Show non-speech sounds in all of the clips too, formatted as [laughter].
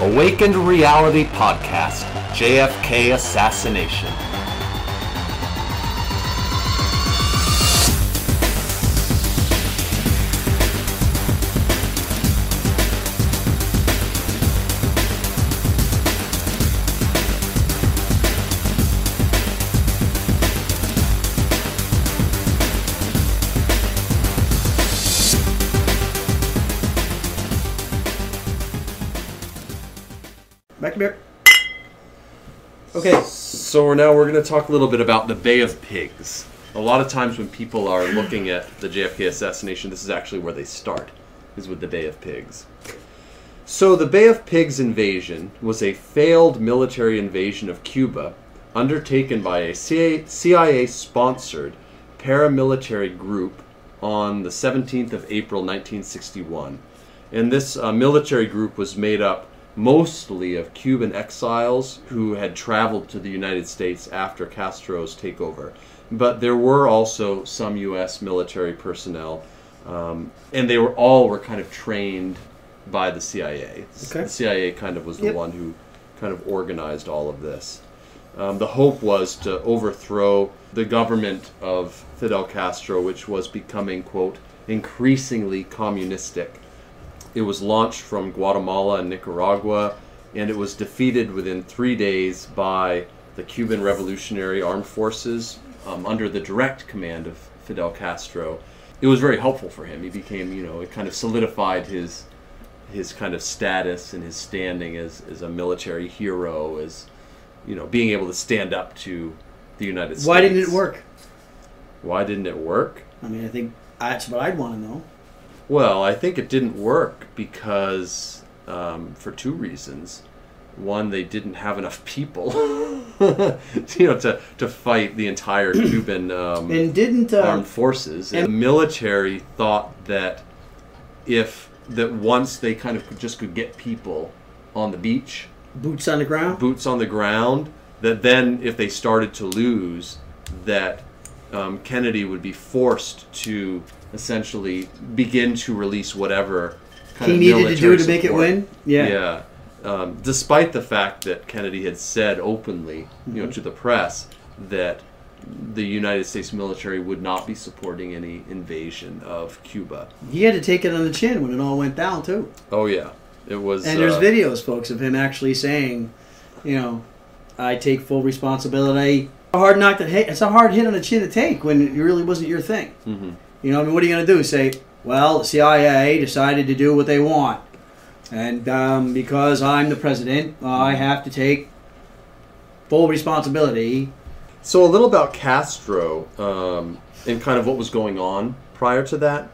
Awakened Reality Podcast JFK Assassination. So now we're going to talk a little bit about the Bay of Pigs. A lot of times when people are looking at the JFK assassination, this is actually where they start, is with the Bay of Pigs. So the Bay of Pigs invasion was a failed military invasion of Cuba undertaken by a CIA sponsored paramilitary group on the 17th of April 1961. And this uh, military group was made up mostly of Cuban exiles who had traveled to the United States after Castro's takeover. But there were also some U.S. military personnel, um, and they were all were kind of trained by the CIA. Okay. The CIA kind of was the Yep. one who kind of organized all of this. Um, the hope was to overthrow the government of Fidel Castro, which was becoming, quote, increasingly communistic. It was launched from Guatemala and Nicaragua, and it was defeated within three days by the Cuban Revolutionary Armed Forces um, under the direct command of Fidel Castro. It was very helpful for him. He became, you know, it kind of solidified his his kind of status and his standing as, as a military hero, as you know, being able to stand up to the United States. Why didn't it work? Why didn't it work? I mean, I think that's what I'd want to know. Well, I think it didn't work because um, for two reasons. One, they didn't have enough people, [laughs] you know, to, to fight the entire [clears throat] Cuban um, And didn't uh, armed forces. and- the military thought that if that once they kind of just could get people on the beach, boots on the ground? boots on the ground, that then if they started to lose, that um, Kennedy would be forced to essentially begin to release whatever kind he of needed to do to make it win? Yeah. Yeah. Um, despite the fact that Kennedy had said openly, you know, Mm-hmm. to the press that the United States military would not be supporting any invasion of Cuba. He had to take it on the chin when it all went down, too. Oh yeah, it was. And there's uh, videos, folks, of him actually saying, you know, I take full responsibility. A hard knock to hit. It's a hard hit on the chin to take when it really wasn't your thing. mhm. You know, I mean, what are you going to do? Say, well, the CIA decided to do what they want. And um, because I'm the president, I have to take full responsibility. So a little about Castro um, and kind of what was going on prior to that.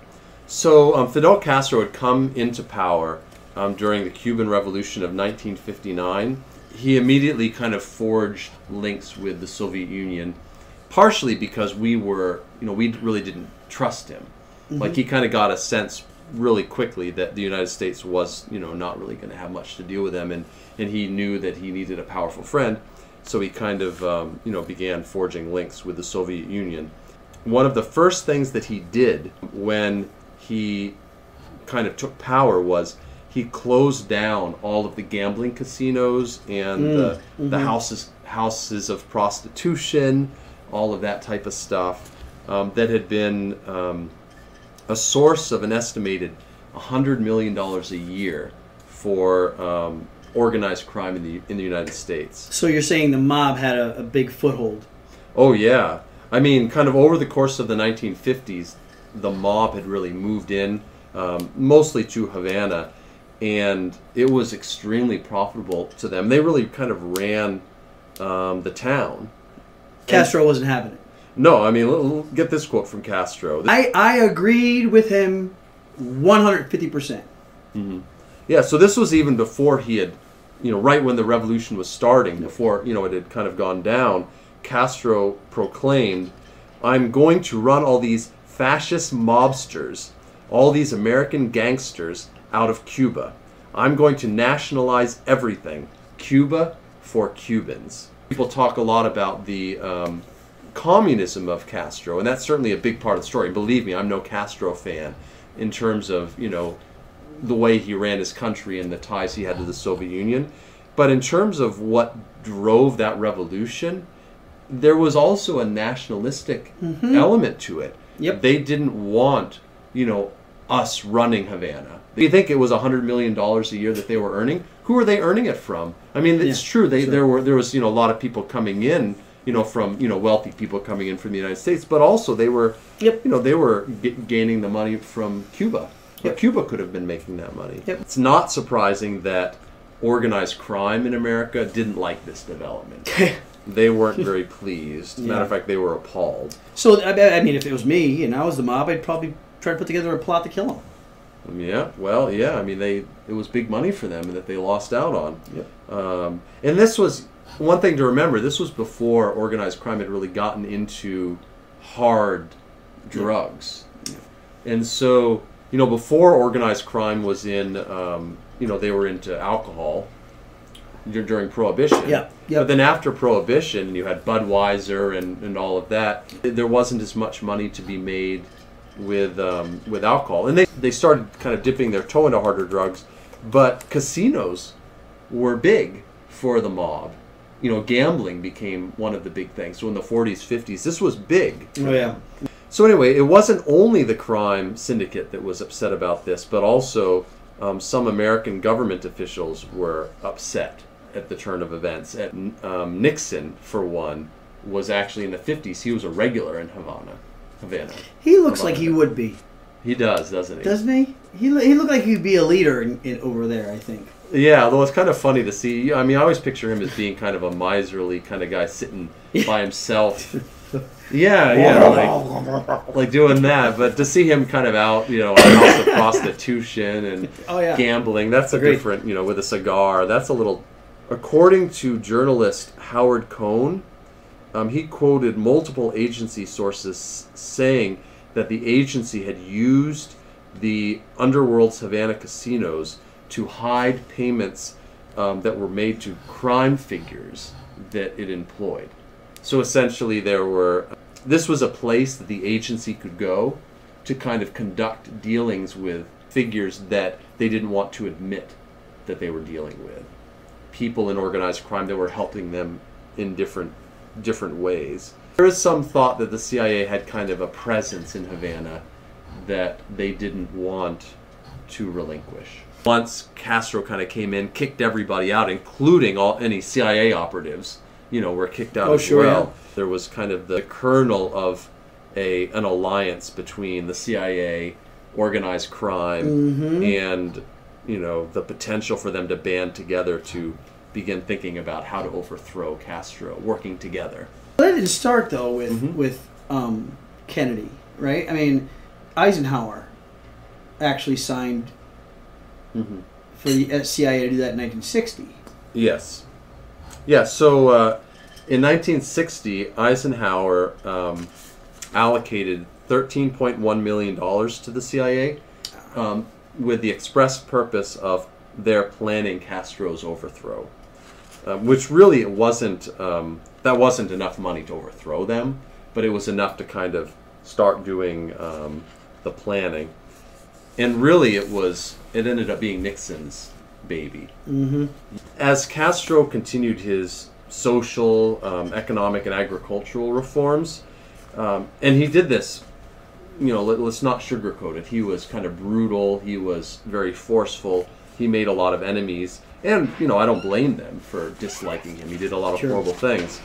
So um, Fidel Castro had come into power um, during the Cuban Revolution of 1959. He immediately kind of forged links with the Soviet Union, partially because we were, you know, we really didn't trust him. Like mm-hmm. he kind of got a sense really quickly that the United States was, you know, not really going to have much to deal with them, and and he knew that he needed a powerful friend. So he kind of, um, you know, began forging links with the Soviet Union. One of the first things that he did when he kind of took power was he closed down all of the gambling casinos and mm, the, the mm-hmm. houses houses of prostitution, all of that type of stuff um, that had been um, a source of an estimated $100 million a year for um, organized crime in the in the United States. So you're saying the mob had a, a big foothold. Oh yeah, I mean, kind of over the course of the 1950s, the mob had really moved in, um, mostly to Havana, and it was extremely profitable to them. They really kind of ran um, the town. Castro wasn't having it. No, I mean, l- l- get this quote from Castro. I, I agreed with him 150%. Yeah, so this was even before he had, you know, right when the revolution was starting, before, you know, it had kind of gone down, Castro proclaimed, I'm going to run all these fascist mobsters, all these American gangsters out of Cuba. I'm going to nationalize everything. Cuba for Cubans. People talk a lot about the um, communism of Castro, and that's certainly a big part of the story. Believe me, I'm no Castro fan in terms of, you know, the way he ran his country and the ties he had to the Soviet Union. But in terms of what drove that revolution, there was also a nationalistic mm-hmm. element to it. Yep. They didn't want, you know, us running Havana. You think it was a hundred million dollars a year that they were earning? Who are they earning it from? I mean, it's Yeah, true. They sure. there were there was you know a lot of people coming in, you know, from you know wealthy people coming in from the United States, but also they were, Yep. you know, they were g- gaining the money from Cuba. Yep. Cuba could have been making that money. Yep. It's not surprising that organized crime in America didn't like this development. [laughs] they weren't very pleased. Matter of fact, they were appalled. So I, I mean, if it was me and I was the mob, I'd probably try to put together a plot to kill him. Yeah, well, yeah. I mean, they it was big money for them that they lost out on. Yep. Um, and this was one thing to remember. This was before organized crime had really gotten into hard drugs, and so you know before organized crime was in, um, you know, they were into alcohol during Prohibition. Yeah, yeah. But then after Prohibition, you had Budweiser and, and all of that. There wasn't as much money to be made with um, with alcohol, and they they started kind of dipping their toe into harder drugs. But casinos were big for the mob. You know, gambling became one of the big things. So in the 40s, 50s, this was big. Oh yeah. So anyway, it wasn't only the crime syndicate that was upset about this, but also um, some American government officials were upset at the turn of events. At, um, Nixon, for one, was actually in the 50s. He was a regular in Havana. Havana. He looks Havana. like he would be, He does, doesn't he? doesn't he? He he looked like he'd be a leader in, in, over there. I think. Yeah, although it's kind of funny to see. I mean, I always picture him as being kind of a miserly kind of guy sitting by himself. [laughs] Yeah, yeah, like, like doing that. But to see him kind of out, you know, out the prostitution and [laughs] Oh yeah. gambling, that's a Agreed. different, you know, with a cigar, that's a little. According to journalist Howard Kohn, um, he quoted multiple agency sources saying that the agency had used the underworld's Havana casinos to hide payments um, that were made to crime figures that it employed. So essentially, there were. This was a place that the agency could go to kind of conduct dealings with figures that they didn't want to admit that they were dealing with. People in organized crime that were helping them in different different ways. There is some thought that the CIA had kind of a presence in Havana that they didn't want to relinquish. Once Castro kind of came in, kicked everybody out, including all any CIA operatives, you know, were kicked out Oh, as sure, well. yeah. There was kind of the kernel of a an alliance between the CIA, organized crime, Mm-hmm. and you know the potential for them to band together to begin thinking about how to overthrow Castro, working together. That didn't start though with Mm-hmm. with um, Kennedy, right? I mean, Eisenhower actually signed Mm-hmm. for the CIA to do that in 1960. Yes. Yeah, so uh, in 1960, Eisenhower um, allocated $13.1 million to the CIA um, with the express purpose of their planning Castro's overthrow. Um, which really it wasn't, um, that wasn't enough money to overthrow them, but it was enough to kind of start doing um, the planning. And really it was, it ended up being Nixon's baby Mm-hmm. as Castro continued his social, um, economic, and agricultural reforms, um, and he did this, you know, let, us not sugarcoat it. He was kind of brutal. He was very forceful. He made a lot of enemies, and you know, I don't blame them for disliking him. He did a lot of Sure. horrible things.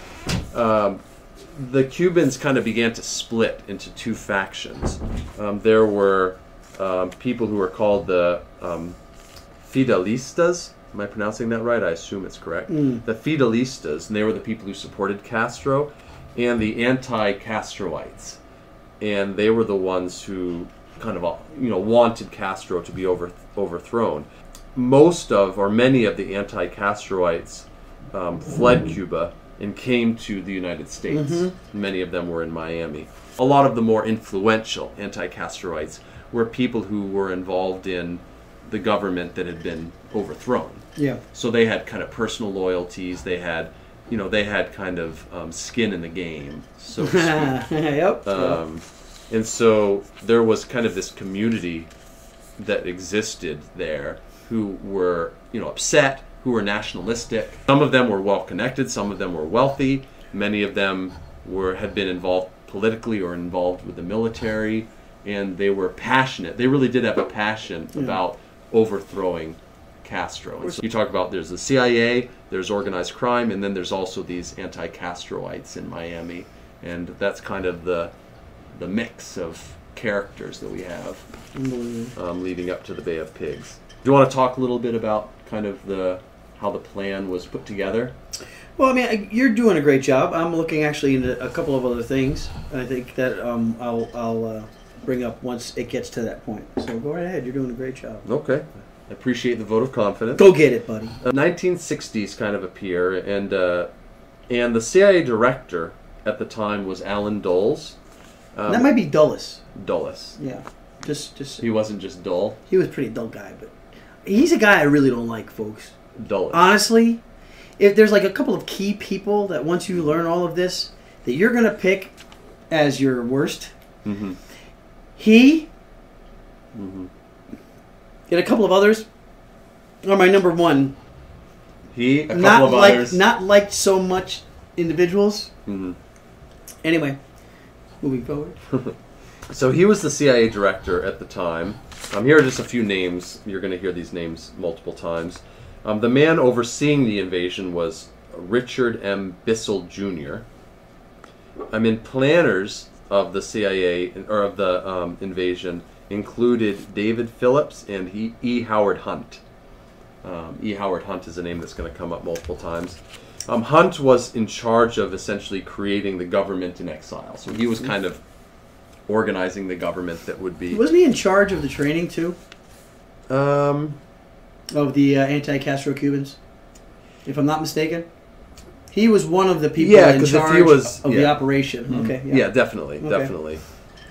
Um, the Cubans kind of began to split into two factions. Um, there were um, people who are called the um, Fidelistas. Am I pronouncing that right? I assume it's correct. The Fidelistas, and they were the people who supported Castro, and the anti-Castroites, and they were the ones who kind of you know wanted Castro to be over, overthrown. Most of, or many of the anti-Castroites um, fled Cuba and came to the United States. Many of them were in Miami. A lot of the more influential anti-Castroites were people who were involved in the government that had been overthrown. Yeah. So they had kind of personal loyalties. They had, you know, they had kind of um, skin in the game, so to speak. [laughs] yep. Um, and so there was kind of this community that existed there who were you know upset, who were nationalistic. Some of them were well connected, some of them were wealthy, many of them were had been involved politically or involved with the military, and they were passionate. They really did have a passion about overthrowing Castro. And so you talk about there's the CIA, there's organized crime, and then there's also these anti-Castroites in Miami, and that's kind of the the mix of characters that we have um, leading up to the Bay of Pigs. Do you want to talk a little bit about kind of the how the plan was put together? Well, I mean, you're doing a great job. I'm looking actually into a couple of other things. I think that um, I'll, I'll uh, bring up once it gets to that point. So go right ahead. You're doing a great job. Okay, I appreciate the vote of confidence. Go get it, buddy. Uh, 1960s kind of appear, and uh, and the CIA director at the time was Alan Dulles. Um, that might be Dulles. Dulles. Yeah. Just, just He wasn't just dull. he was a pretty dull guy, but he's a guy I really don't like, folks. Dulles. Honestly, if there's like a couple of key people that once you learn all of this, that you're gonna pick as your worst, hmm he hmm and a couple of others are my number one. He, a couple not of others. not liked so much individuals. Mhm. Anyway, moving forward. [laughs] So he was the CIA director at the time. Um, here are just a few names. You're going to hear these names multiple times. Um, the man overseeing the invasion was Richard M. Bissell Jr. I mean, planners of the CIA or of the um, invasion included David Phillips and E. Howard Hunt. Um, e. Howard Hunt is a name that's going to come up multiple times. Um, Hunt was in charge of essentially creating the government in exile. So he was kind of organizing the government that would be. Wasn't he in charge of the training too Um, of the uh, anti-Castro Cubans? If I'm not mistaken, he was one of the people Yeah, in 'cause if he charge was- of the yeah. operation. Okay, yeah. definitely, Okay. definitely.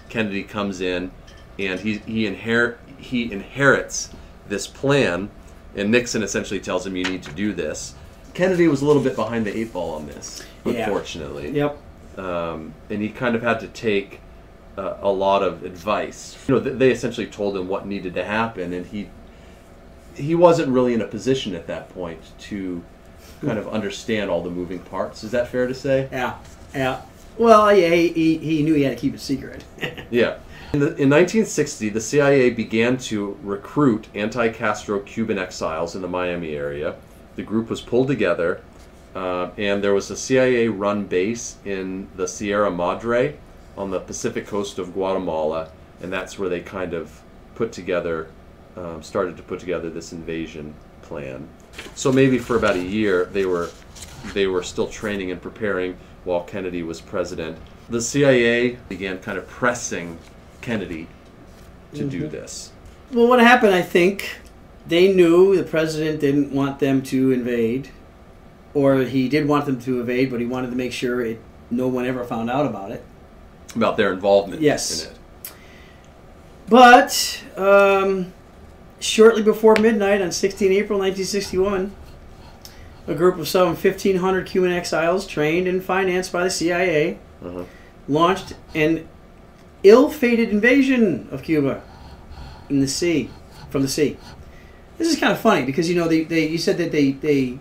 Kennedy comes in, and he he inherit he inherits this plan, and Nixon essentially tells him, "You need to do this." Kennedy was a little bit behind the eight ball on this, Yeah. unfortunately. Yep. um, and he kind of had to take uh, a lot of advice. You know, th- they essentially told him what needed to happen, and he he wasn't really in a position at that point to kind of understand all the moving parts. Is that fair to say? Yeah. Yeah. Well, yeah, he, he, knew he had to keep it secret. [laughs] Yeah. In, the, in 1960, the CIA began to recruit anti-Castro Cuban exiles in the Miami area. The group was pulled together, uh, and there was a CIA-run base in the Sierra Madre on the Pacific coast of Guatemala, and that's where they kind of put together, um, started to put together this invasion plan. So maybe for about a year, they were they were still training and preparing while Kennedy was president. The CIA began kind of pressing Kennedy to do this. well, what happened? I think they knew the president didn't want them to invade, or he did want them to invade, but he wanted to make sure it no one ever found out about it. About their involvement Yes. in it. But um, shortly before midnight on 16 April 1961, a group of some 1,500 Cuban exiles, trained and financed by the CIA, Uh-huh. launched an ill-fated invasion of Cuba in the sea, from the sea. This is kind of funny because you know they, they you said that they they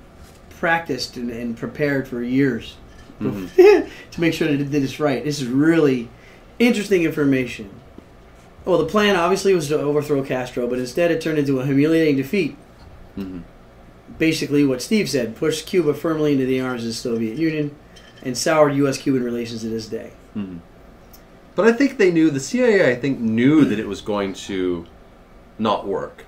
practiced and, and prepared for years [laughs] to make sure that they did this right. This is really interesting information. Well, the plan obviously was to overthrow Castro, but instead it turned into a humiliating defeat. Mhm. Basically, what Steve said pushed Cuba firmly into the arms of the Soviet Union and soured U.S. Cuban relations to this day. Mhm. But I think they knew the CIA. I think knew that it was going to not work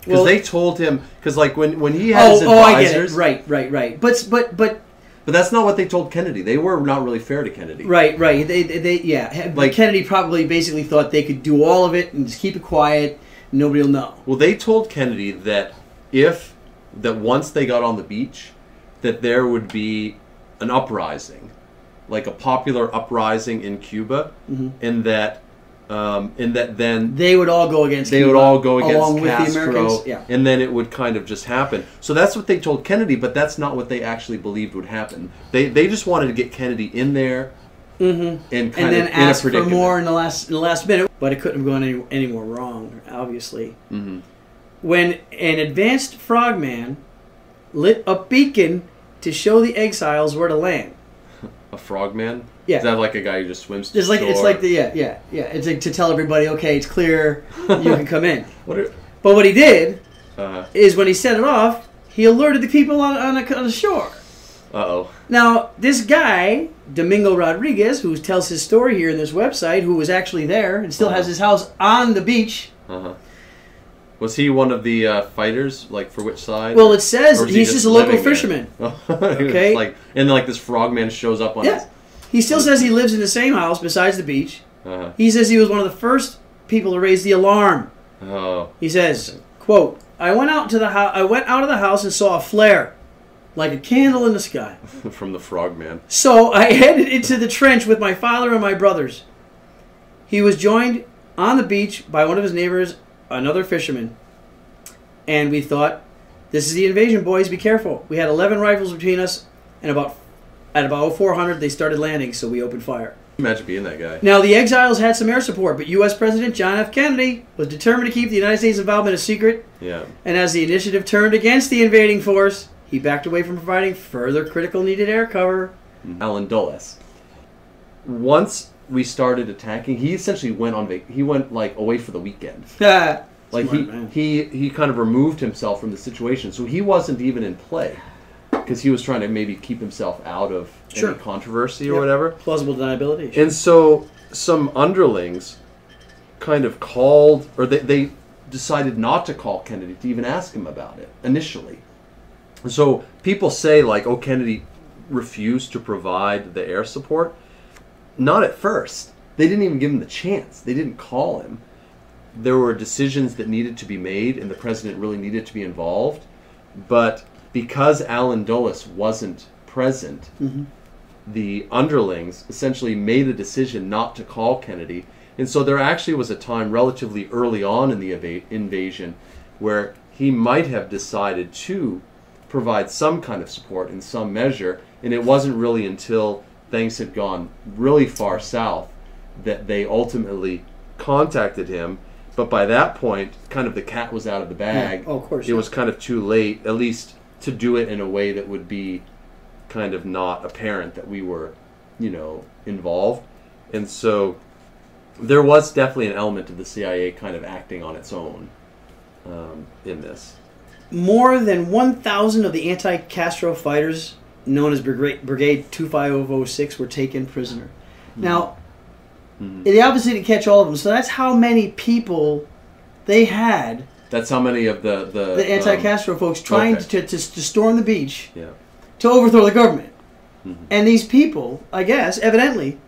because Well- they told him because like when when he had Oh, his oh, I get it. advisors, Right, right, right. But but but but that's not what they told Kennedy. They were not really fair to Kennedy. right, right. They they, they yeah. Like- Kennedy probably basically thought they could do all of it and just keep it quiet. Nobody will know. Well, they told Kennedy that if that once they got on the beach, that there would be an uprising, like a popular uprising in Cuba, Mhm. and that um, and that then They would all go against. they would all go against along Castro, with the Americans. Yeah. and then it would kind of just happen. So that's what they told Kennedy, but that's not what they actually believed would happen. They they just wanted to get Kennedy in there Mm-hmm. and kind And then of ask for more in the last in the last minute, but it couldn't have gone any, any more wrong. Obviously, Mhm. when an advanced frogman lit a beacon to show the exiles where to land. [laughs] A frogman? Yeah. Is that like a guy who just swims to It's like it's shore? like the yeah yeah yeah. It's like to tell everybody, okay, it's clear, you can come in. [laughs] What are, But what he did uh, is when he set it off, he alerted the people on on the, on the shore. uh-oh. Now, this guy, Domingo Rodriguez, who tells his story here in this website, who was actually there and still has Uh-huh. his house on the beach. Uh-huh. Was he one of the uh, fighters? Like for which side? Well, it says he he's just, a local fisherman. [laughs] okay. Like and like this frogman shows up on Yeah. He still says he lives in the same house besides the beach. Uh-huh. He says he was one of the first people to raise the alarm. Oh. He says, "quote I went out to the house. I went out of the house and saw a flare, like a candle in the sky. [laughs] From the frogman. So I [laughs] headed into the trench with my father and my brothers. He was joined on the beach by one of his neighbors, another fisherman. And we thought, this is the invasion, boys, be careful. We had 11 rifles between us, and about at about 0400 they started landing, so we opened fire. Imagine being that guy. Now, the exiles had some air support, but U.S. President John F. Kennedy was determined to keep the United States involvement a secret, Yeah. and as the initiative turned against the invading force, he backed away from providing further critical needed air cover. Mm-hmm. Alan Dulles. Once we started attacking, he essentially went on vac- he went like away for the weekend. [laughs] Like he, man. he he kind of removed himself from the situation, so he wasn't even in play because he was trying to maybe keep himself out of Sure. any controversy or Yep. whatever. Plausible deniability. And so some underlings kind of called, or they, they decided not to call Kennedy to even ask him about it initially. And so people say, like, oh, Kennedy refused to provide the air support. Not at first. They didn't even give him the chance, they didn't call him. There were decisions that needed to be made, and the president really needed to be involved. But because Alan Dulles wasn't present, mm-hmm. the underlings essentially made a decision not to call Kennedy. And so there actually was a time relatively early on in the eva- invasion where he might have decided to provide some kind of support in some measure. And it wasn't really until things had gone really far south that they ultimately contacted him. But by that point, kind of the cat was out of the bag. Yeah. Oh, of course, It yeah. was kind of too late, at least to do it in a way that would be kind of not apparent that we were, you know, involved. And so there was definitely an element of the CIA kind of acting on its own um, in this. More than 1,000 of the anti Castro fighters, known as Brigade, Brigade 25006, were taken prisoner. Now, Mhm. they obviously didn't catch all of them, so that's how many people they had, That's how many of the the, the anti um, Castro folks, trying okay. to, to, to storm the beach yeah. to overthrow the government. Mhm. And these people, I guess, evidently,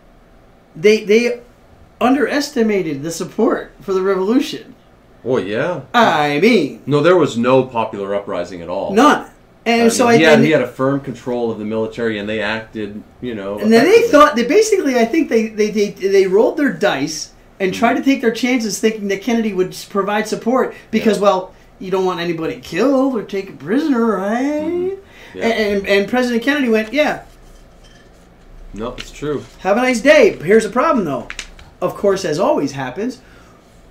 they they underestimated the support for the revolution. Oh yeah. I mean, No, there was no popular uprising at all. none. And I so I he, had, and, he had a firm control of the military, and they acted, you know. and then they thought they basically, I think they they, they they rolled their dice and tried to take their chances, thinking that Kennedy would provide support because, Yeah. well, you don't want anybody killed or taken prisoner, right? Mm-hmm. Yeah. And, and and President Kennedy went, yeah, No, it's true. Have a nice day. Here's the problem, though. Of course, as always happens,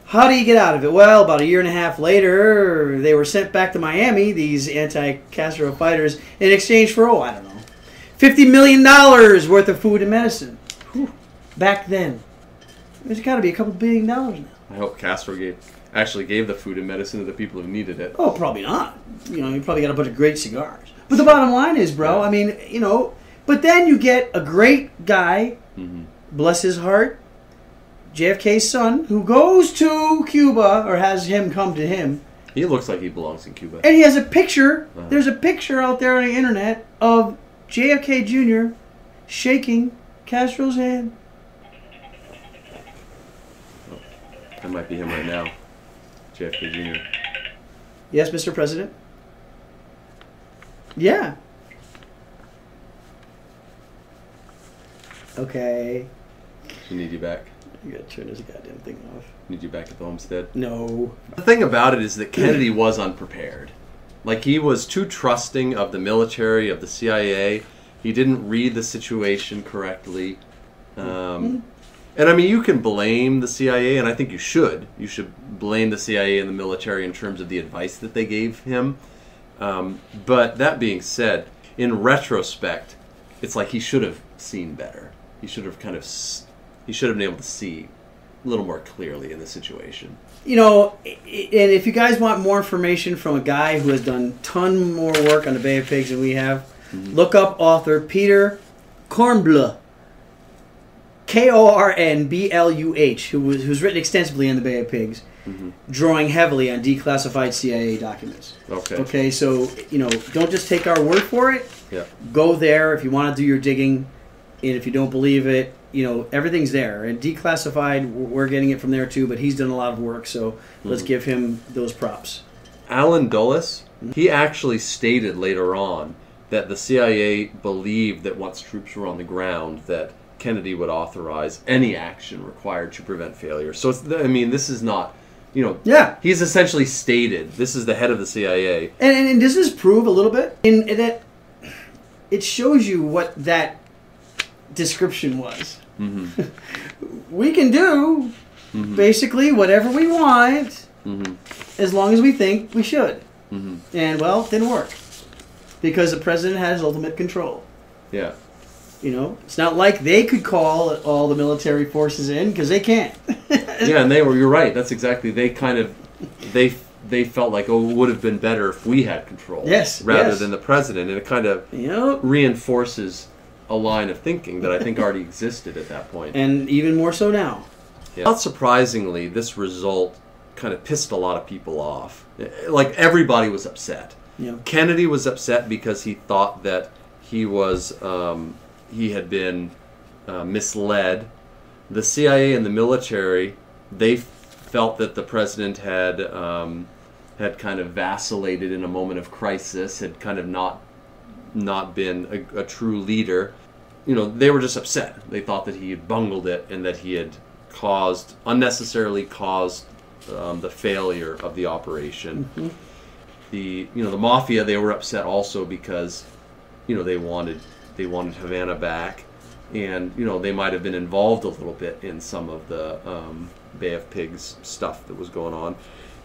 how do you get out of it? Well, about a year and a half later, they were sent back to Miami, these anti Castro fighters, in exchange for, oh, I don't know, $50 million worth of food and medicine. Whew. Back then. There's got to be a couple billion dollars now. I hope Castro gave actually gave the food and medicine to the people who needed it. Oh, probably not. You know, you probably got a bunch of great cigars. But the bottom line is, bro, Yeah. I mean, you know, but then you get a great guy hmm bless his heart, JFK's son, who goes to Cuba or has him come to him, He looks like he belongs in Cuba. and he has a picture. Uh-huh. There's a picture out there on the internet of JFK Jr. shaking Castro's hand. That might be him right now, JFK Jr. Yes, Mr. President. Yeah. Okay. We need you back. You gotta turn this goddamn thing off. Need you back at the homestead. No. The thing about it is that Kennedy was unprepared. Like he was too trusting of the military, of the CIA. He didn't read the situation correctly. Um, and I mean, you can blame the CIA, and I think you should. You should blame the CIA and the military in terms of the advice that they gave him. Um, but that being said, in retrospect, it's like he should have seen better. He should have kind of, he should have been able to see a little more clearly in the situation. You know, and if you guys want more information from a guy who has done ton more work on the Bay of Pigs than we have, look up author Peter Kornbluh. K O R N B L U H, who was who's written extensively on the Bay of Pigs, mm-hmm. drawing heavily on declassified CIA documents. Okay. Okay, so you know, don't just take our word for it. Yeah. Go there if you want to do your digging, and if you don't believe it, you know everything's there. And declassified, we're getting it from there too. But he's done a lot of work, so let's mm-hmm. give him those props. Alan Dulles, mm-hmm. he actually stated later on that the CIA believed that once troops were on the ground, that Kennedy would authorize any action required to prevent failure. So it's, I mean, this is not, you know, Yeah. he's essentially stated this is the head of the CIA. And, and, and does this prove a little bit in, in that it shows you what that description was? Mm-hmm. [laughs] we can do mm-hmm. basically whatever we want mm-hmm. as long as we think we should. And well, it didn't work because the president has ultimate control. Yeah. You know, it's not like they could call all the military forces in because they can't. [laughs] Yeah, and they were. You're right. That's exactly. They kind of, they they felt like oh, it would have been better if we had control. Yes, Rather yes. than the president, and it kind of you know, reinforces a line of thinking that I think already existed at that and even more so now. Yeah. Not surprisingly, this result kind of pissed a lot of people off. Like everybody was upset. Know, Kennedy was upset because he thought that he was um, he had been uh, misled. The CIA and the military they felt that the president had um, had kind of vacillated in a moment of crisis, had kind of not not been a, a true leader. You know, they were just upset. They thought that he had bungled it and that he had caused unnecessarily caused um, the failure of the operation the you know the mafia they were upset also because you know they wanted they wanted Havana back and you know they might have been involved a little bit in some of the um, Bay of Pigs stuff that was going on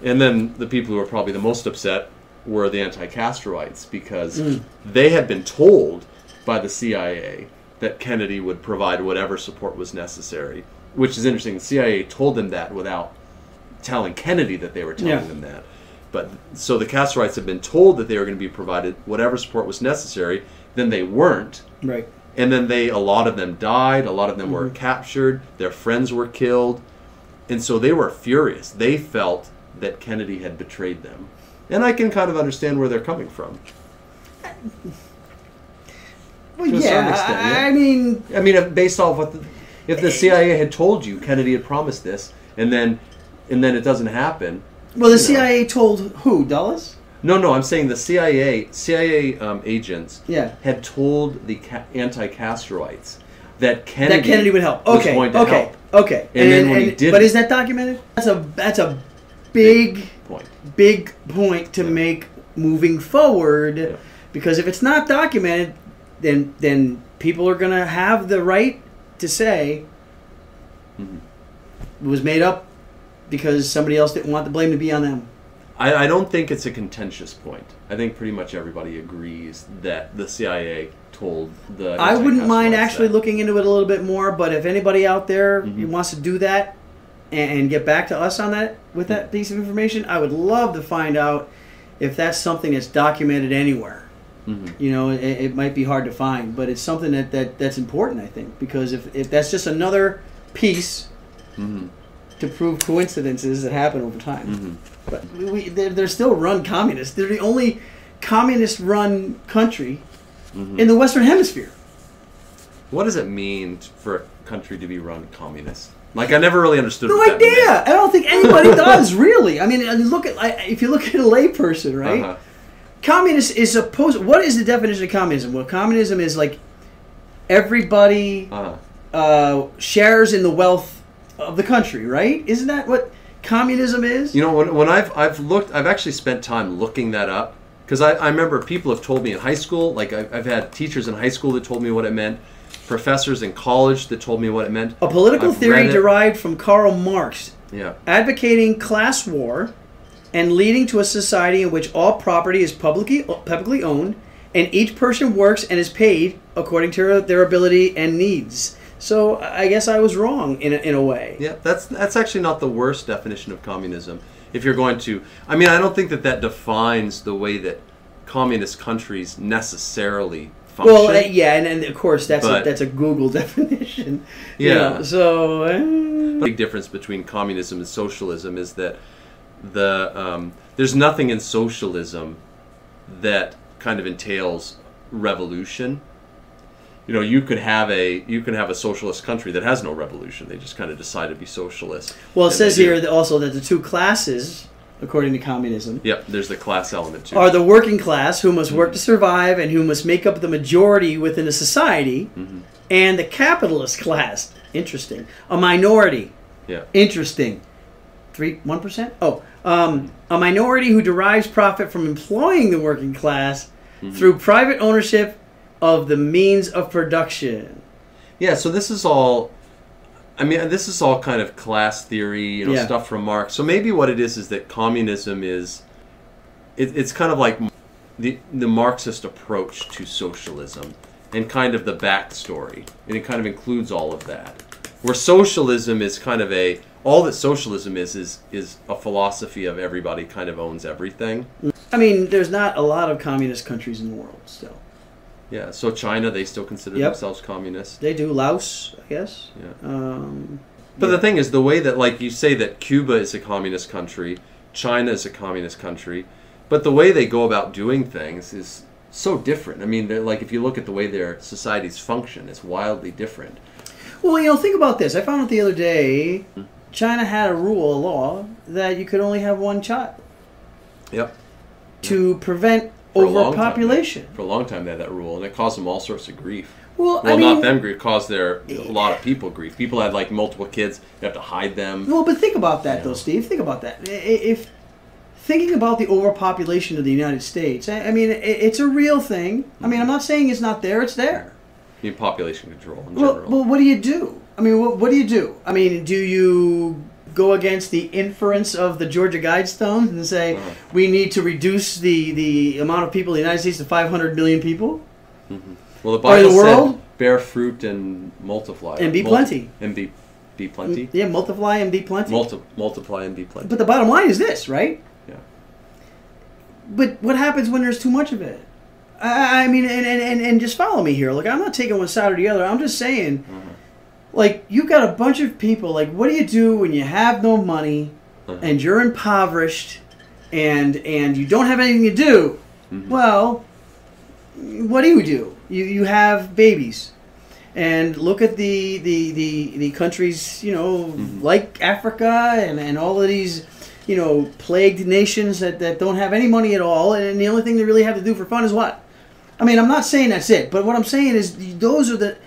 and then the people who were probably the most upset were the anti-Castroites because they had been told by the CIA that Kennedy would provide whatever support was necessary which is interesting the CIA told them that without telling Kennedy that they were telling Yeah. them that. But so the Castroites had been told that they were going to be provided whatever support was necessary. Then they weren't, right. and then they a lot of them died. A lot of them were Mm-hmm. captured. Their friends were killed, and so they were furious. They felt that Kennedy had betrayed them, and I can kind of understand where they're coming from. Well, yeah, extent, I, yeah. I mean, I mean, if- based off what the, if the CIA had told you Kennedy had promised this, and then and then it doesn't happen, well, the You know. CIA told who Dulles? No, no, I'm saying the CIA CIA um, agents Yeah. had told the ca- anti-Castroites that Kennedy, that Kennedy would help. Okay, okay, help. okay. And then when he didn't- but is that documented? That's a that's a big Point. big point to Yeah. make moving forward, Yeah. because if it's not documented, then then people are gonna have the right to say Mm-hmm. it was made up because somebody else didn't want the blame to be on them. I, I don't think it's a contentious point. I think pretty much everybody agrees that the CIA told the. I wouldn't mind actually that. looking into it a little bit more, but if anybody out there Mhm. wants to do that and, and get back to us on that with that piece of information, I would love to find out if that's something that's documented anywhere. Mhm. You know, it, it might be hard to find, but it's something that, that that's important, I think, because if, if that's just another piece Mhm. to prove coincidences that happen over time. But we, they're, they're still run communist. They're the only communist-run country Mhm. in the Western Hemisphere. What does it mean for a country to be run communist? Like I never really understood. No idea. meant. I don't think anybody [laughs] does really. I mean, look at if you look at a layperson, right? Uh-huh. Communist is supposed. What is the definition of communism? Well, communism is like everybody Uh-huh. uh, shares in the wealth of the country, right? Isn't that what communism is? You know, when, when I've I've looked, I've actually spent time looking that up because I, I remember people have told me in high school, like I've, I've had teachers in high school that told me what it meant. professors in college that told me what it meant. A political I've theory derived from Karl Marx, Yeah. advocating class war and leading to a society in which all property is publicly publicly owned and each person works and is paid according to their ability and needs. So I guess I was wrong in a, in a way. Yeah, that's that's actually not the worst definition of communism. If you're going to, I mean, I don't think that that defines the way that communist countries necessarily function. Well, uh, yeah, and, and of course that's a, that's a Google [laughs] definition. you Yeah. know, so uh, The big difference between communism and socialism is that the um, there's nothing in socialism that kind of entails revolution. You know, you could have a you can have a socialist country that has no revolution. They just kind of decide to be socialist. well, it says here also that the two classes, according to communism, Yep, there's the class element too. are the working class who must work to survive and who must make up the majority within a society, Mm-hmm. and the capitalist class. Interesting. A minority. yeah. Interesting. Three, one percent. Oh, um, a minority who derives profit from employing the working class Mm-hmm. through private ownership of the means of production. Yeah, so this is all. I mean, this is all kind of class theory, you know, Yeah. stuff from Marx. So maybe what it is is that communism is, it, it's kind of like the the Marxist approach to socialism, and kind of the backstory, and it kind of includes all of that. Where socialism is kind of a all that socialism is is is a philosophy of everybody kind of owns everything. I mean, there's not a lot of communist countries in the world still. Yeah, so China they still consider Yep. themselves communist. They do Laos, I guess. Yeah. Um, But yeah. the thing is, the way that, like, you say that Cuba is a communist country, China is a communist country, but the way they go about doing things is so different. I mean, they're, like, if you look at the way their societies function, it's wildly different. Well, you know, think about this. I found out the other day, China had a rule, a law, that you could only have one child Yep. to prevent For a long time. overpopulation. For a long time, they had that rule, and it caused them all sorts of grief. Well, Well, I mean, not them grief, caused their a lot of people grief. People had like multiple kids; you have to hide them. well, but think about that Yeah. though, Steve. Think about that. If thinking about the overpopulation of the United States, I I mean, it's a real thing. I mean, I'm not saying it's not there; it's there. Mean, population control in Well, general. well, what do you do? I mean, what, what do you do? I mean, do you go against the inference of the Georgia Guidestones and say we need to reduce the, the amount of people in the United States to 500 million people? well, the or the Bible world? said, "Bear fruit and multiply, And be Mul- plenty. and be be plenty." Yeah, multiply and be plenty. Multi- multiply and be plenty. but the bottom line is this, right? Yeah. But what happens when there's too much of it? I, I mean, and, and, and, and just follow me here. Look, I'm not taking one side or the other. I'm just saying, Mm-hmm. Like, you got a bunch of people. Like, what do you do when you have no money Uh-huh. and you're impoverished and and you don't have anything to do? Mm-hmm. Well, what do you do? You you have babies. And look at the, the, the, the countries, you know, Mm-hmm. like Africa and, and all of these, you know, plagued nations that, that don't have any money at all. And the only thing they really have to do for fun is what? I mean, I'm not saying that's it, but what I'm saying is those are the,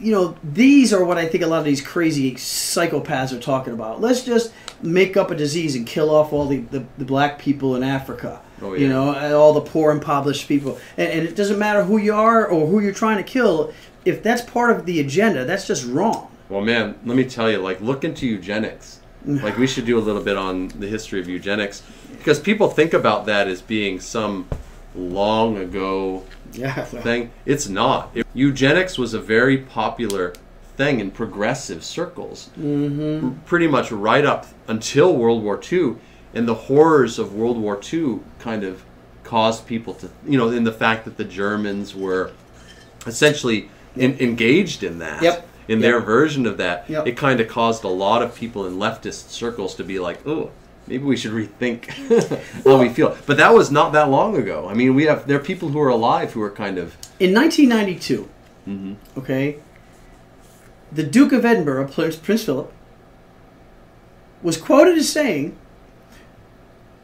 you know, these are what I think a lot of these crazy psychopaths are talking about. Let's just make up a disease and kill off all the, the, the black people in Africa. Oh, yeah. You know, all the poor, impoverished people. And, and it doesn't matter who you are or who you're trying to kill. If that's part of the agenda, that's just wrong. Well, man, let me tell you, like, look into eugenics. [sighs] like, we should do a little bit on the history of eugenics because people think about that as being some long ago Yeah. thing. It's not. It- eugenics was a very popular thing in progressive circles, mm-hmm. pretty much right up until World War II, and the horrors of World War II kind of caused people to, you know, in the fact that the Germans were essentially in, engaged in that. Yep. In their version of that, Yep. it kind of caused a lot of people in leftist circles to be like, "Oh, maybe we should rethink [laughs] how we feel." But that was not that long ago. I mean, we have there are people who are alive who are kind of In 1992, Mm-hmm. okay, the Duke of Edinburgh, Prince, Prince Philip, was quoted as saying,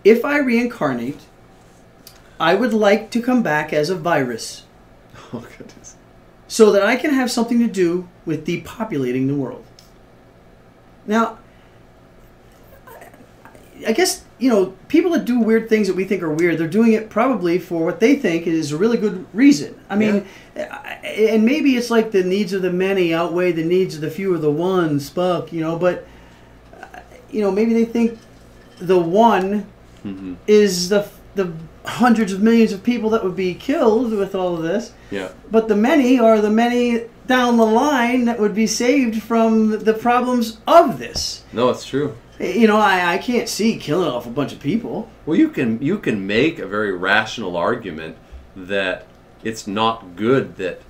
If I reincarnate, I would like to come back as a virus [laughs] oh goodness. so that I can have something to do with depopulating the world. Now, I guess you know people that do weird things that we think are weird. They're doing it probably for what they think is a really good reason. I mean, I- and maybe it's like the needs of the many outweigh the needs of the few or the one. Spock, you know, but uh, you know maybe they think the one hmm is the the hundreds of millions of people that would be killed with all of this. Yeah. But the many are the many down the line that would be saved from the problems of this. No, it's true. You know, I, I can't see killing off a bunch of people. Well, you can you can make a very rational argument that it's not good that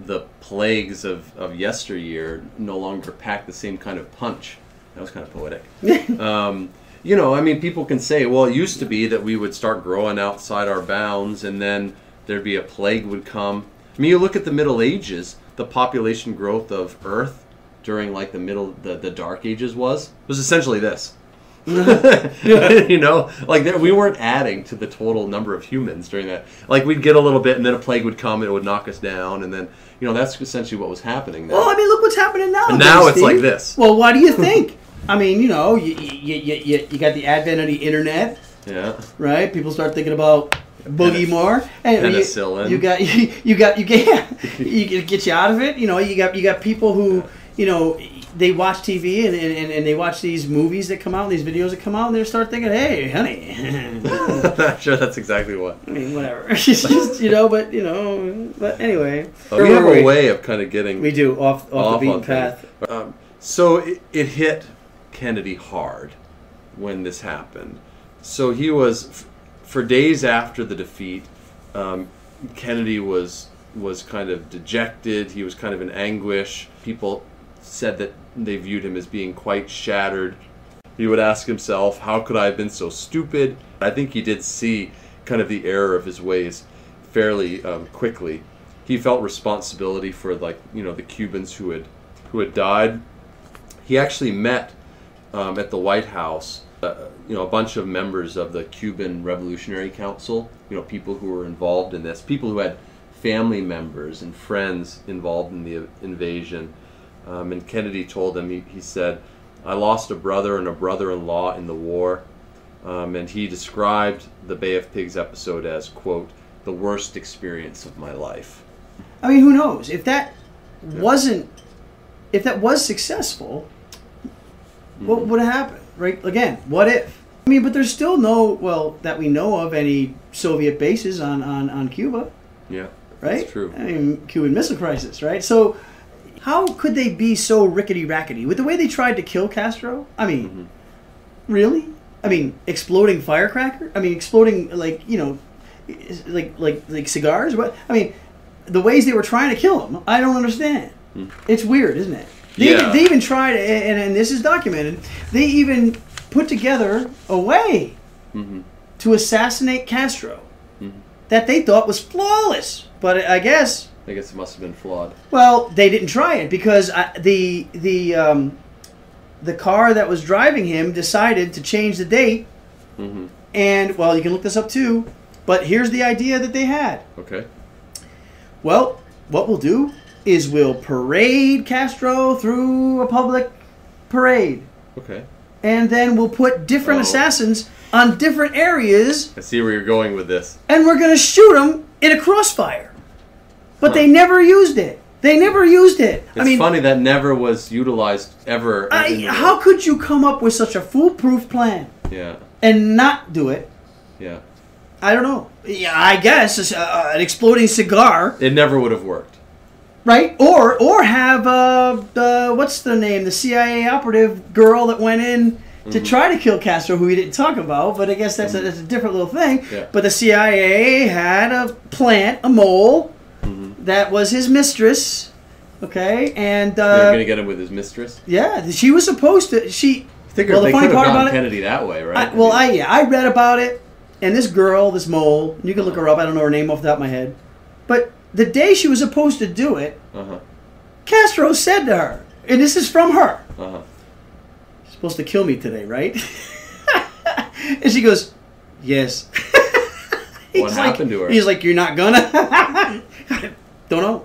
the plagues of, of yesteryear no longer pack the same kind of punch. That was kind of poetic. [laughs] um, you know, I mean, people can say, well, it used to be that we would start growing outside our bounds, and then there'd be a plague would come. I mean, you look at the Middle Ages, the population growth of Earth during like the middle, the, the Dark Ages was was essentially this. [laughs] [laughs] you know, like there, we weren't adding to the total number of humans during that. Like we'd get a little bit, and then a plague would come, and it would knock us down, and then you know that's essentially what was happening. Then. Well, I mean, look what's happening now. And now it's like this. Well, why do you think? I mean, you know, you, you, you, you, you got the advent of the internet, yeah, right? People start thinking about boogie more, and you- penicillin. You, got you, [laughs] you got you get yeah, you get you out of it. You know, you got you got people who you know they watch TV and, and, and they watch these movies that come out, these videos that come out, and they start thinking, hey, honey. [laughs] I'm sure that's exactly what. I mean, whatever. [laughs] It's just, you know, but you know, but anyway. Uh, we have a way of kind of getting We do off off, off the beaten path. Um, so it, it hit Kennedy hard when this happened. So he was, f- for days after the defeat, um, Kennedy was was kind of dejected. He was kind of in anguish. People said that they viewed him as being quite shattered. He would ask himself, "How could I have been so stupid?" I think he did see kind of the error of his ways fairly um, quickly. He felt responsibility for like you know the Cubans who had who had died. He actually met um, at the White House, uh, you know, a bunch of members of the Cuban Revolutionary Council. You know, people who were involved in this, people who had family members and friends involved in the invasion. Um, and Kennedy told them, he, he said, "I lost a brother and a brother-in-law in the war." Um, and he described the Bay of Pigs episode as, "quote the worst experience of my life." I mean, who knows if that wasn't if that was successful, what Mm-hmm. would have happened? Right? Again, what if? I mean, but there's still no well that we know of any Soviet bases on on on Cuba, Yeah, right? That's true. I mean, Cuban Missile Crisis, right? So. How could they be so rickety rackety with the way they tried to kill Castro? I mean, Mm-hmm. really? I mean, exploding firecracker? I mean, exploding like you know, like like like cigars? What? I mean, the ways they were trying to kill him, I don't understand. It's weird, isn't it? They. Yeah. they even tried, and, and this is documented. They even put together a way Mhm. to assassinate Castro Mm-hmm. that they thought was flawless. But I guess I guess it must have been flawed. well, they didn't try it because I, the the um, the car that was driving him decided to change the date. hmm And well, you can look this up too. But here's the idea that they had. Okay. Well, what we'll do is we'll parade Castro through a public parade, Okay. and then we'll put different Oh. assassins on different areas, I see where you're going with this. and we're gonna shoot them in a crossfire. But they never used it. They never used it. It's I mean, funny that never was utilized ever. I, how could you come up with such a foolproof plan Yeah. and not do it? Yeah. I don't know. Yeah, I guess uh, an exploding cigar, It never would have worked. right? Or or have uh, uh, what's the name? The CIA operative girl that went in Mm-hmm. to try to kill Castro, who we didn't talk about. But I guess that's a, that's a different little thing. Yeah. But the CIA had a plant, a mole, Mm-hmm. That was his mistress. Okay, and They're uh, gonna get him with his mistress. yeah, she was supposed to. She I think well, the funny part about it- Kennedy that way, right? I, well, I yeah, I read about it, and this girl, this mole, you can look her up. I don't know her name off the top of my head, but the day she was supposed to do it, Uh huh. Castro said to her, and this is from her, Uh huh. "You're supposed to kill me today, right?" [laughs] and she goes, "Yes." [laughs] What like- happened to her? He's like, "You're not gonna." [laughs] don't know.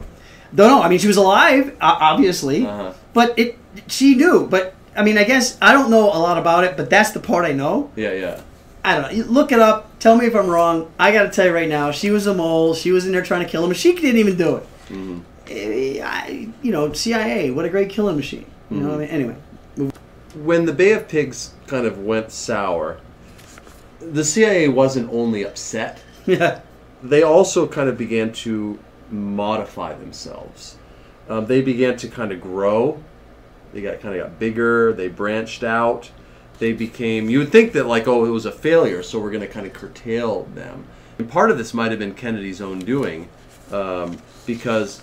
Don't know. I mean, she was alive, obviously, Uh huh. but it she knew. But I mean, I guess I don't know a lot about it, but that's the part I know. Yeah, yeah. I don't know. Look it up. Tell me if I'm wrong. I got to tell you right now, she was a mole. She was in there trying to kill him, she didn't even do it. Eh, I, you know, CIA. What a great killing machine. You know what I mean? Anyway, when the Bay of Pigs kind of went sour, the CIA wasn't only upset, [laughs] yeah, they also kind of began to modify themselves. Um, they began to kind of grow. They got kind of got bigger. They branched out. They became. You would think that like, oh, it was a failure, so we're going to kind of curtail them. And part of this might have been Kennedy's own doing, um, because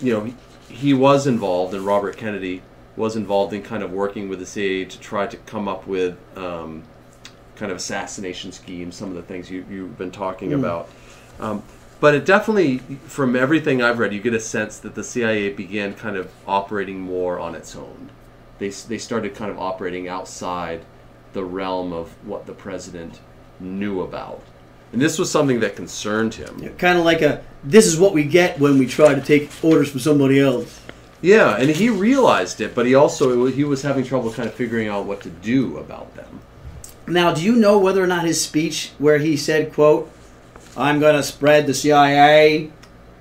you know he, was involved, and Robert Kennedy was involved in kind of working with the CIA to try to come up with um, kind of assassination schemes. Some of the things you, you've been talking about. But it definitely, from everything I've read, you get a sense that the CIA began kind of operating more on its own. They, they started kind of operating outside the realm of what the president knew about. And this was something that concerned him. kind of like a. This is what we get when we try to take orders from somebody else. Yeah, and he realized it, but he also he was having trouble kind of figuring out what to do about them. Now, do you know whether or not his speech, where he said, "quote I'm going to spread the CIA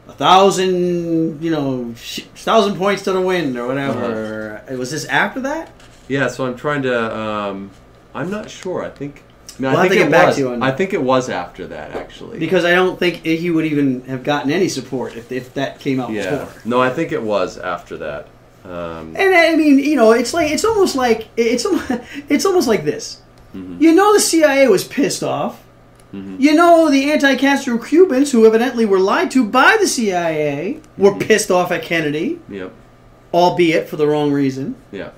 a thousand, you know, sh- thousand points to the wind or whatever," was this after that? Yeah, so I'm trying to. Um, I'm not sure. I think. I, mean, We'll I think to it get back was. to you on I think it was after that, actually. Because I don't think he would even have gotten any support if, if that came out yeah. before. No, I think it was after that. Um, And I mean, you know, it's like it's almost like it's al- [laughs] it's almost like this. Mm-hmm. You know, the CIA was pissed off. You know, the anti-Castro Cubans, who evidently were lied to by the CIA, were Mm-hmm. pissed off at Kennedy, yep. albeit for the wrong reason. Yeah.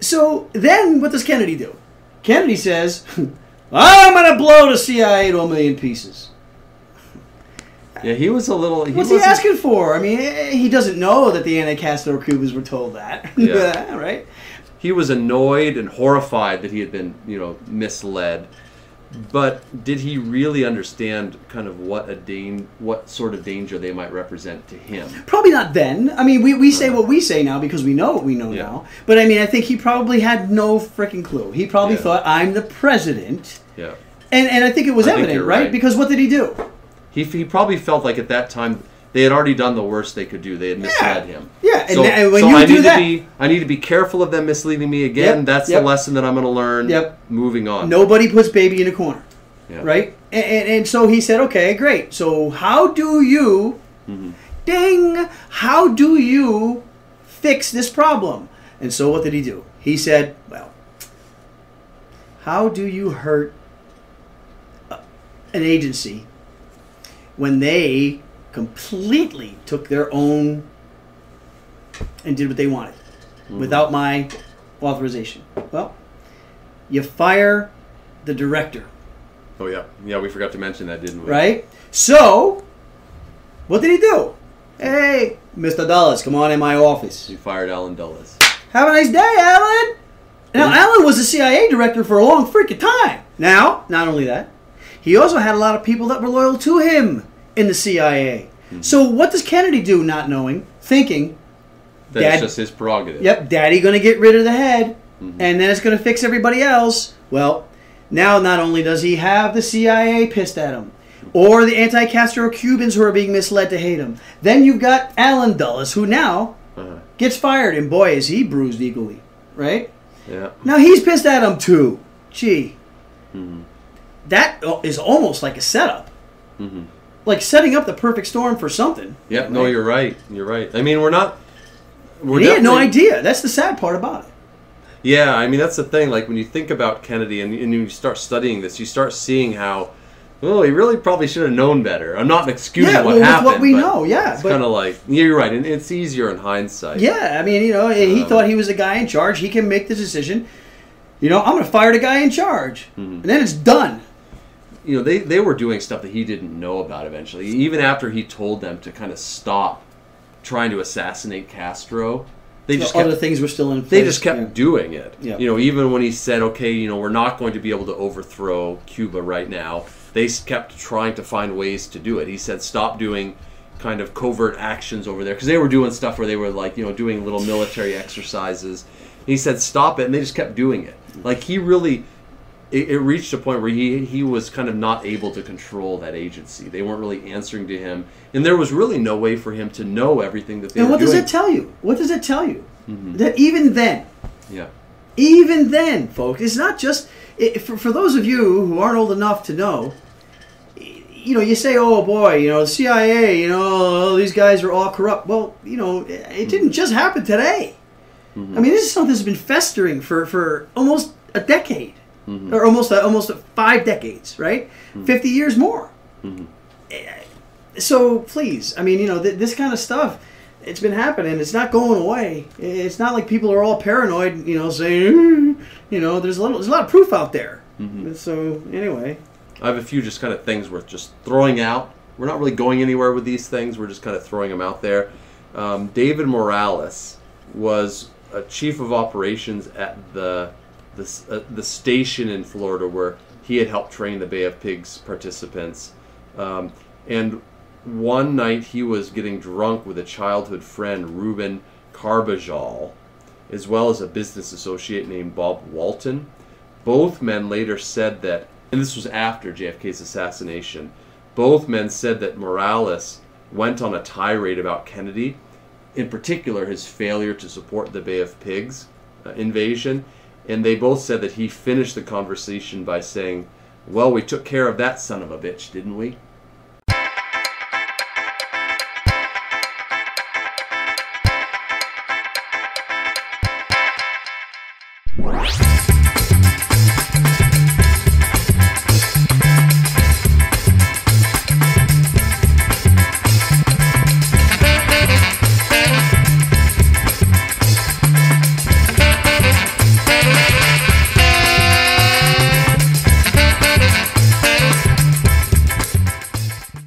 So then, what does Kennedy do? Kennedy says, [laughs] "I'm going to blow the CIA to a million pieces." Yeah. He was a little. He What's he asking for? I mean, he doesn't know that the anti-Castro Cubans were told that. Yeah. [laughs] right? He was annoyed and horrified that he had been, you know, misled. But did he really understand kind of what a dan- what sort of danger they might represent to him? Probably not then. I mean, we, we say what we say now because we know what we know Yeah. now. But I mean, I think he probably had no freaking clue. He probably Yeah. thought, I'm the president. Yeah. And, and I think it was I evident, right? right. Because what did he do? He, he probably felt like at that time they had already done the worst they could do. They had misled him. Yeah, and so, tha- and when so you I do need that- to be I need to be careful of them misleading me again. Yep, That's yep. the lesson that I'm going to learn. Yep. Moving on. Nobody puts baby in a corner, Yeah. right? And, and, and so he said, okay, great. So how do you, Mm-hmm. ding, how do you fix this problem? And so what did he do? He said, well, how do you hurt an agency when they completely took their own and did what they wanted without my authorization? Well, you fire the director, Oh yeah. Yeah, we forgot to mention that, didn't we? right? So, what did he do? Hey, Mr. Dulles, come on in my office. You fired Allen Dulles. Have a nice day, Allen. Now, Mhm. Allen was the CIA director for a long freaking time. Now, not only that, he also had a lot of people that were loyal to him in the CIA. Mm-hmm. So, what does Kennedy do, not knowing, thinking, That's just his prerogative. Yep, daddy gonna get rid of the head, Mm-hmm. and then it's gonna fix everybody else. Well, now not only does he have the CIA pissed at him, or the anti-Castro Cubans who are being misled to hate him, then you've got Allen Dulles, who now Uh-huh. gets fired, and boy is he bruised equally, right? Yeah. Now he's pissed at him too. Gee, Mm-hmm. that is almost like a setup, Mm-hmm. Like setting up the perfect storm for something. Yep. No, you're right. You're right. I mean, we're not. We're he had no idea. That's the sad part about it. Yeah, I mean that's the thing. Like when you think about Kennedy and, and you start studying this, you start seeing how, well, he really probably should have known better. I'm not excusing Yeah, what well, happened. what we know, yeah, it's kind of like yeah, you're right, and it's easier in hindsight. Yeah, I mean, you know, he Um, thought he was the guy in charge. He can make the decision. You know, I'm going to fire the guy in charge, Mm-hmm. and then it's done. You know they they were doing stuff that he didn't know about eventually. Even after he told them to kind of stop trying to assassinate Castro, they just Other kept, things were still in. they just kept yeah. doing it. Yeah. You know, even when he said, "Okay, you know, we're not going to be able to overthrow Cuba right now," they kept trying to find ways to do it. He said, "Stop doing." kind of covert actions over there because they were doing stuff where they were like you know doing little military exercises he said, "Stop it," and they just kept doing it. Mm. Like he really, it, it reached a point where he he was kind of not able to control that agency. They weren't really answering to him, and there was really no way for him to know everything that they And what does doing. that tell you? What does that tell you? Mm-hmm. That even then, yeah, even then, folks, it's not just it, for for those of you who aren't old enough to know. You know, you say, "Oh boy, you know, the CIA, you know, these guys are all corrupt." Well, you know, it didn't just happen today. I mean, this is something that's been festering for for almost a decade, or almost a, almost five decades, right? Fifty years more. So please, I mean, you know, th- this kind of stuff, it's been happening. It's not going away. It's not like people are all paranoid, you know, saying, "Mm," you know, there's a little, there's a lot of proof out there. So anyway, I have a few just kind of things worth just throwing out. We're not really going anywhere with these things. We're just kind of throwing them out there. Um, David Morales was a chief of operations at the the, uh, the station in Florida where he had helped train the Bay of Pigs participants. Um, and one night he was getting drunk with a childhood friend, Ruben Carbajal, as well as a business associate named Bob Walton. Both men later said that, and this was after JFK's assassination, both men said that Morales went on a tirade about Kennedy, in particular his failure to support the Bay of Pigs uh, invasion, and they both said that he finished the conversation by saying, Well, we took care of that son of a bitch, didn't we?